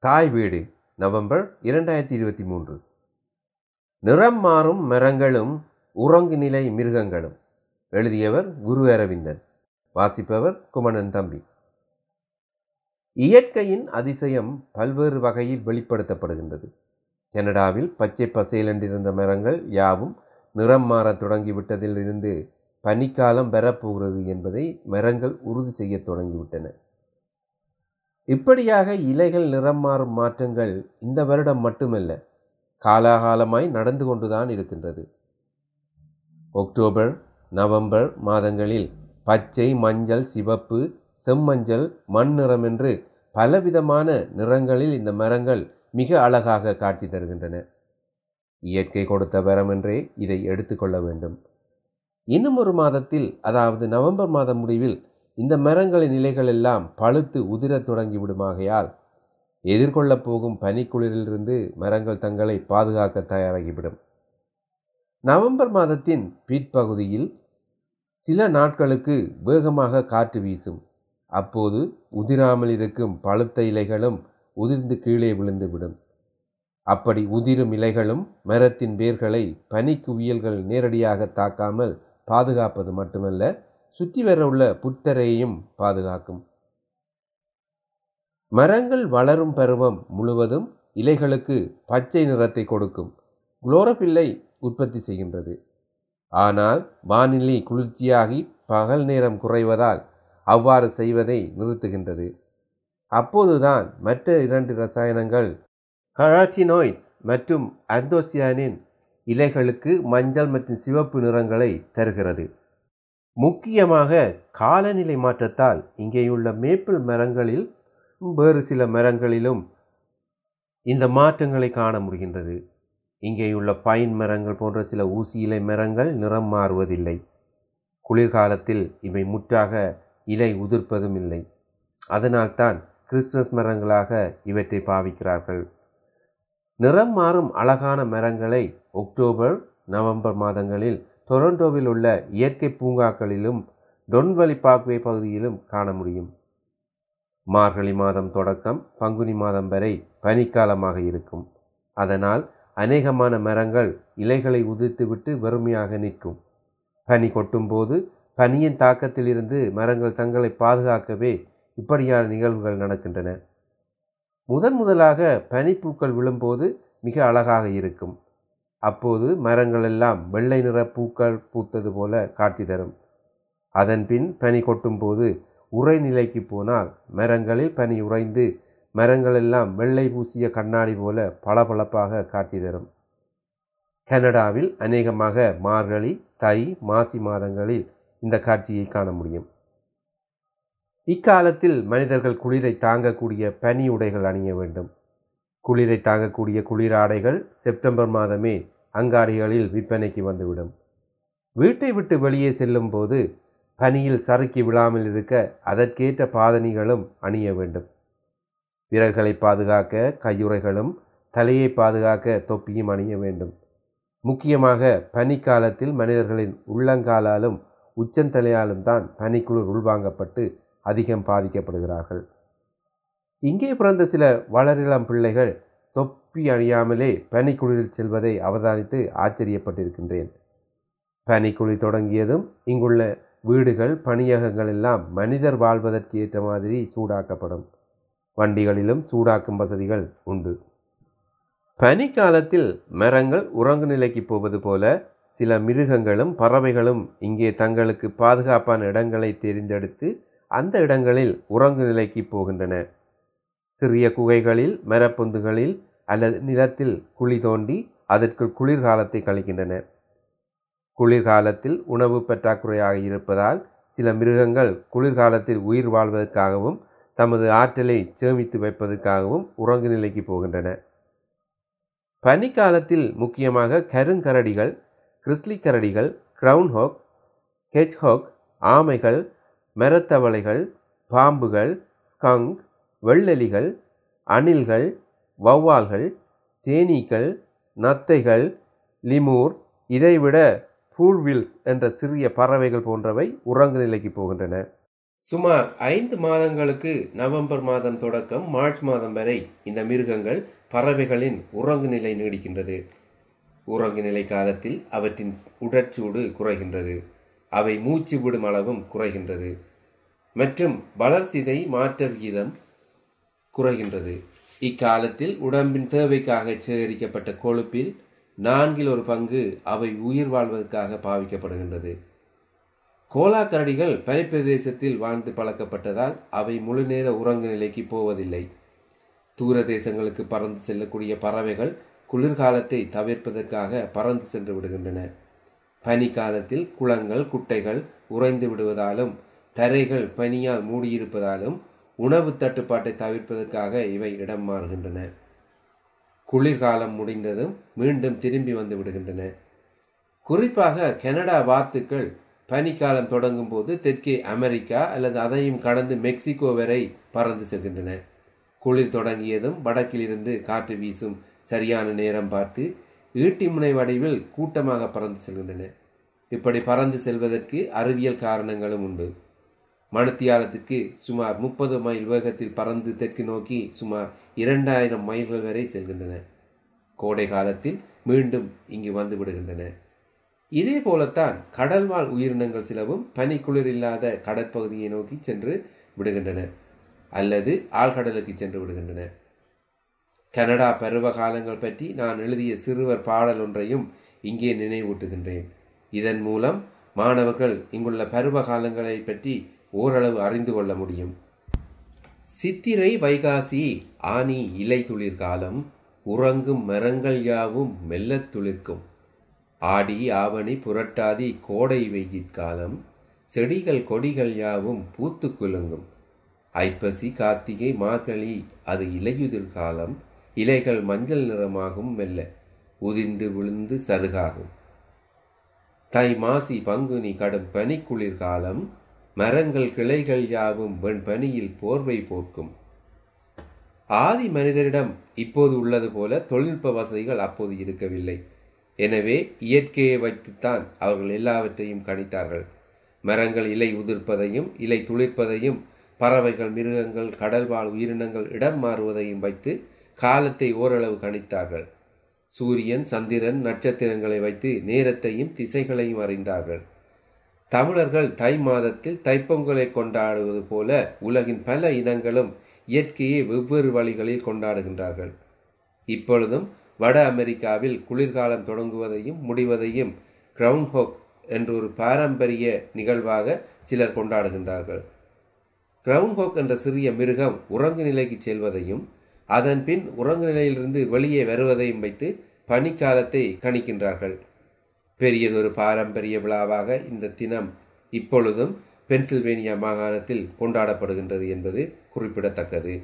தாய் வீடு நவம்பர் இரண்டாயிரத்தி இருபத்தி மூன்று. நிறம் மாறும் மரங்களும் உறங்கு நிலை மிருகங்களும். எழுதியவர் குரு அரவிந்தன். வாசிப்பவர் குமணன் தம்பி. இயற்கையின் அதிசயம் பல்வேறு வகையில் வெளிப்படுத்தப்படுகின்றது. கனடாவில் பச்சை பசேலென்றிருந்த மரங்கள் யாவும் நிறம் மாறத் தொடங்கிவிட்டதிலிருந்து பனிக்காலம் பெறப்போகிறது என்பதை மரங்கள் உறுதி செய்யத் தொடங்கிவிட்டன. இப்படியாக இலைகள் நிறம் மாறும் மாற்றங்கள் இந்த வருடம் மட்டுமல்ல காலாகாலமாய் நடந்து கொண்டுதான் இருக்கின்றது. அக்டோபர் நவம்பர் மாதங்களில் பச்சை மஞ்சள் சிவப்பு செம்மஞ்சள் மண் நிறம் என்று பலவிதமான நிறங்களில் இந்த மரங்கள் மிக அழகாக காட்சி தருகின்றன. இயற்கை கொடுத்த வரம் என்றே இதை எடுத்துக்கொள்ள வேண்டும். இன்னும் ஒரு மாதத்தில் அதாவது நவம்பர் மாத முடிவில் இந்த மரங்களின் இலைகள் எல்லாம் பழுத்து உதிரத் தொடங்கிவிடுமாகையால் எதிர்கொள்ளப் போகும் பனிக்குளிரிலிருந்து மரங்கள் தங்களை பாதுகாக்க தயாராகிவிடும். நவம்பர் மாதத்தின் பிற்பகுதியில் சில நாட்களுக்கு வேகமாக காற்று வீசும். அப்போது உதிராமல் இருக்கும் பழுத்த இலைகளும் உதிர்ந்து கீழே விழுந்துவிடும். அப்படி உதிரும் இலைகளும் மரத்தின் வேர்களை பனிக்குவியல்கள் நேரடியாக தாக்காமல் பாதுகாப்பது மட்டுமல்ல சுற்றி வர உள்ள புத்தரையையும் பாதுகாக்கும். மரங்கள் வளரும் பருவம் முழுவதும் இலைகளுக்கு பச்சை நிறத்தை கொடுக்கும். குளோரபில்லை உற்பத்தி செய்கின்றது. ஆனால் வானிலை குளிர்ச்சியாகி பகல் நேரம் குறைவதால் அவ்வாறு செய்வதை நிறுத்துகின்றது. அப்போதுதான் மற்ற இரண்டு ரசாயனங்கள் கராட்டினாய்ட்ஸ் மற்றும் அந்தோசியானின் இலைகளுக்கு மஞ்சள் மற்றும் சிவப்பு நிறங்களை தருகிறது. முக்கியமாக காலநிலை மாற்றத்தால் இங்கேயுள்ள மேப்பிள் மரங்களில் வேறு சில மரங்களிலும் இந்த மாற்றங்களை காண முடிகின்றது. இங்கேயுள்ள பைன் மரங்கள் போன்ற சில ஊசி இலை மரங்கள் நிறம் மாறுவதில்லை. குளிர்காலத்தில் இவை முற்றாக இலை உதிர்ப்பதும் இல்லை. அதனால்தான் கிறிஸ்துமஸ் மரங்களாக இவற்றை பாவிக்கிறார்கள். நிறம் மாறும் அழகான மரங்களை அக்டோபர் நவம்பர் மாதங்களில் டொரண்டோவில் உள்ள இயற்கை பூங்காக்களிலும் டொன்வலி பாக்வே பகுதியிலும் காண முடியும். மார்கழி மாதம் தொடக்கம் பங்குனி மாதம் வரை பனிக்காலமாக இருக்கும். அதனால் அநேகமான மரங்கள் இலைகளை உதிர்த்துவிட்டு வெறுமையாக நிற்கும். பனி கொட்டும்போது பனியின் தாக்கத்திலிருந்து மரங்கள் தங்களை பாதுகாக்கவே இப்படியான நிகழ்வுகள் நடக்கின்றன. முதன் முதலாக பனிப்பூக்கள் விழும்போது மிக அழகாக இருக்கும். அப்போது மரங்களெல்லாம் வெள்ளை நிற பூக்கள் பூத்தது போல காட்சி தரும். அதன்பின் பனி கொட்டும்போது உறைநிலைக்கு போனால் மரங்களில் பனி உறைந்து மரங்களெல்லாம் வெள்ளை பூசிய கண்ணாடி போல பளபளப்பாக காட்சி தரும். கனடாவில் அநேகமாக மார்கழி தை மாசி மாதங்களில் இந்த காட்சியை காண முடியும். இக்காலத்தில் மனிதர்கள் குளிரை தாங்கக்கூடிய பனி உடைகள் அணிய வேண்டும். குளிரை தாங்கக்கூடிய குளிராடைகள் செப்டம்பர் மாதமே அங்காடிகளில் விற்பனைக்கு வந்துவிடும். வீட்டை விட்டு வெளியே செல்லும் போது பனியில் சறுக்கி விழாமல் இருக்க அதற்கேற்ற பாதணிகளும் அணிய வேண்டும். விரல்களை பாதுகாக்க கையுறைகளும் தலையை பாதுகாக்க தொப்பியும் அணிய வேண்டும். முக்கியமாக பனிக்காலத்தில் மனிதர்களின் உள்ளங்காலாலும் உச்சந்தலையாலும் தான் பனிக்குளிர் உள்வாங்கப்பட்டு அதிகம் பாதிக்கப்படுகிறார்கள். இங்கே பிறந்த சில வளரிளம் பிள்ளைகள் தொப்பி அணியாமலே பனிக்குளிரில் செல்வதை அவதானித்து ஆச்சரியப்பட்டிருக்கின்றேன். பனிக்குளிர் தொடங்கியதும் இங்குள்ள வீடுகள் பணியகங்கள் எல்லாம் மனிதர் வாழ்வதற்கு ஏற்ற மாதிரி சூடாக்கப்படும். வண்டிகளிலும் சூடாக்கும் வசதிகள் உண்டு. பனிக்காலத்தில் மரங்கள் உறங்கு நிலைக்கு போவது போல சில மிருகங்களும் பறவைகளும் இங்கே தங்களுக்கு பாதுகாப்பான இடங்களை தேர்ந்தெடுத்து அந்த இடங்களில் உறங்கு நிலைக்கு போகின்றன. சிறிய குகைகளில் மரப்பொந்துகளில் அல்லது நிலத்தில் குழி தோண்டி அதற்குள் குளிர்காலத்தை கழிக்கின்றன. குளிர்காலத்தில் உணவு பற்றாக்குறையாக இருப்பதால் சில மிருகங்கள் குளிர்காலத்தில் உயிர் வாழ்வதற்காகவும் தமது ஆற்றலை சேமித்து வைப்பதற்காகவும் உறங்கு நிலைக்கு போகின்றன. பனிக்காலத்தில் முக்கியமாக கருங்கரடிகள் கிறிஸ்லி கரடிகள் க்ரவுன்ஹோக் ஹெச்ஹோக் ஆமைகள் மரத்தவளைகள் பாம்புகள் ஸ்கங்க் வெள்ளெலிகள் அணில்கள் வௌவால்கள் தேனீக்கள் நத்தைகள் லிமூர் இதைவிட பூர்வில்ஸ் என்ற சிறிய பறவைகள் போன்றவை உறங்கு நிலைக்கு போகின்றன. சுமார் ஐந்து மாதங்களுக்கு நவம்பர் மாதம் தொடக்கம் மார்ச் மாதம் வரை இந்த மிருகங்கள் பறவைகளின் உறங்கு நிலை நீடிக்கின்றது. உறங்கு நிலை காலத்தில் அவற்றின் உடற்சூடு குறைகின்றது. அவை மூச்சு விடும் அளவும் குறைகின்றது. மற்றும் வளர்சிதை மாற்ற விகிதம் குறைகின்றது. இக்காலத்தில் உடம்பின் தேவைக்காக சேகரிக்கப்பட்ட கொழுப்பில் நான்கில் ஒரு பங்கு அவை உயிர் வாழ்வதற்காக பாவிக்கப்படுகின்றது. கோலா கரடிகள் பனிப்பிரதேசத்தில் வாழ்ந்து பழக்கப்பட்டதால் அவை முழுநேர உறங்கு நிலைக்கு போவதில்லை. தூர தேசங்களுக்கு பறந்து செல்லக்கூடிய பறவைகள் குளிர்காலத்தை தவிர்ப்பதற்காக பறந்து சென்று விடுகின்றன. பனிக்காலத்தில் குளங்கள் குட்டைகள் உறைந்து விடுவதாலும் தரைகள் பனியால் மூடியிருப்பதாலும் உணவு தட்டுப்பாட்டை தவிர்ப்பதற்காக இவை இடம் மாறுகின்றன. குளிர்காலம் முடிந்ததும் மீண்டும் திரும்பி வந்து விடுகின்றன. குறிப்பாக கனடா வாத்துக்கள் பனிக்காலம் தொடங்கும் போது தெற்கே அமெரிக்கா அல்லது அதையும் கடந்து மெக்சிகோ வரை பறந்து செல்கின்றன. குளிர் தொடங்கியதும் வடக்கிலிருந்து காற்று வீசும் சரியான நேரம் பார்த்து ஈட்டி முனை வடிவில் கூட்டமாக பறந்து செல்கின்றன. இப்படி பறந்து செல்வதற்கு அறிவியல் காரணங்களும் உண்டு. மணத்தியாலத்துக்கு சுமார் முப்பது மைல் வேகத்தில் பறந்து தெற்கு நோக்கி சுமார் இரண்டாயிரம் மைல்கள் வரை செல்கின்றன. கோடை காலத்தில் மீண்டும் இங்கு வந்து விடுகின்றன. இதே போலத்தான் கடல்வாழ் உயிரினங்கள் சிலவும் பனிக்குளிர் இல்லாத கடற்பகுதியை நோக்கி சென்று விடுகின்றன அல்லது ஆழ்கடலுக்கு சென்று விடுகின்றன. கனடா பருவ காலங்கள் பற்றி நான் எழுதிய சிறுவர் பாடல் ஒன்றையும் இங்கே நினைவூட்டுகின்றேன். இதன் மூலம் மாணவர்கள் இங்குள்ள பருவ காலங்களை பற்றி ஓரளவு அறிந்து கொள்ள முடியும். சித்திரை வைகாசி ஆனி இலை துளிர் காலம் உறங்கும் மரங்கள் யாவும் மெல்லத் துளிர்க்கும். ஆடி ஆவணி புரட்டாதி கோடை வெயிற்காலம் செடிகள் கொடிகள் யாவும் பூத்து குலுங்கும். ஐப்பசி கார்த்திகை மார்கழி அது இலையுதிர் காலம் இலைகள் மஞ்சள் நிறமாகும் மெல்ல உதிர்ந்து விழுந்து சருகாகும். தை மாசி பங்குனி கடும் பனிக்குளிர் காலம் மரங்கள் கிளைகள் யாவும் வெண்பனியில் போர்வை போர்க்கும். ஆதி மனிதரிடம் இப்போது உள்ளது போல தொழில்நுட்ப வசதிகள் அப்போது இருக்கவில்லை. எனவே இயற்கையை வைத்துத்தான் அவர்கள் எல்லாவற்றையும் கணித்தார்கள். மரங்கள் இலை உதிர்ப்பதையும் இலை துளிர்ப்பதையும் பறவைகள் மிருகங்கள் கடல்வாழ் உயிரினங்கள் இடம் மாறுவதையும் வைத்து காலத்தை ஓரளவு கணித்தார்கள். சூரியன் சந்திரன் நட்சத்திரங்களை வைத்து நேரத்தையும் திசைகளையும் அறிந்தார்கள். தமிழர்கள் தை மாதத்தில் தைப்பொங்கலை கொண்டாடுவது போல உலகின் பல இனங்களும் இயற்கையை வெவ்வேறு வழிகளில் கொண்டாடுகின்றார்கள். இப்பொழுதும் வட அமெரிக்காவில் குளிர்காலம் தொடங்குவதையும் முடிவதையும் கிரவுண்ட் ஹோக் என்ற ஒரு பாரம்பரிய நிகழ்வாக சிலர் கொண்டாடுகின்றார்கள். கிரவுண்ட் ஹோக் என்ற சிறிய மிருகம் உறங்கு நிலைக்கு செல்வதையும் அதன் பின் உறங்கு நிலையிலிருந்து வெளியே வருவதையும் வைத்து பனிக்காலத்தை கணிக்கின்றார்கள். பெரியதொரு பாரம்பரிய விழாவாக இந்த தினம் இப்பொழுதும் பென்சில்வேனியா மாகாணத்தில் கொண்டாடப்படுகின்றது என்பது குறிப்பிடத்தக்கது.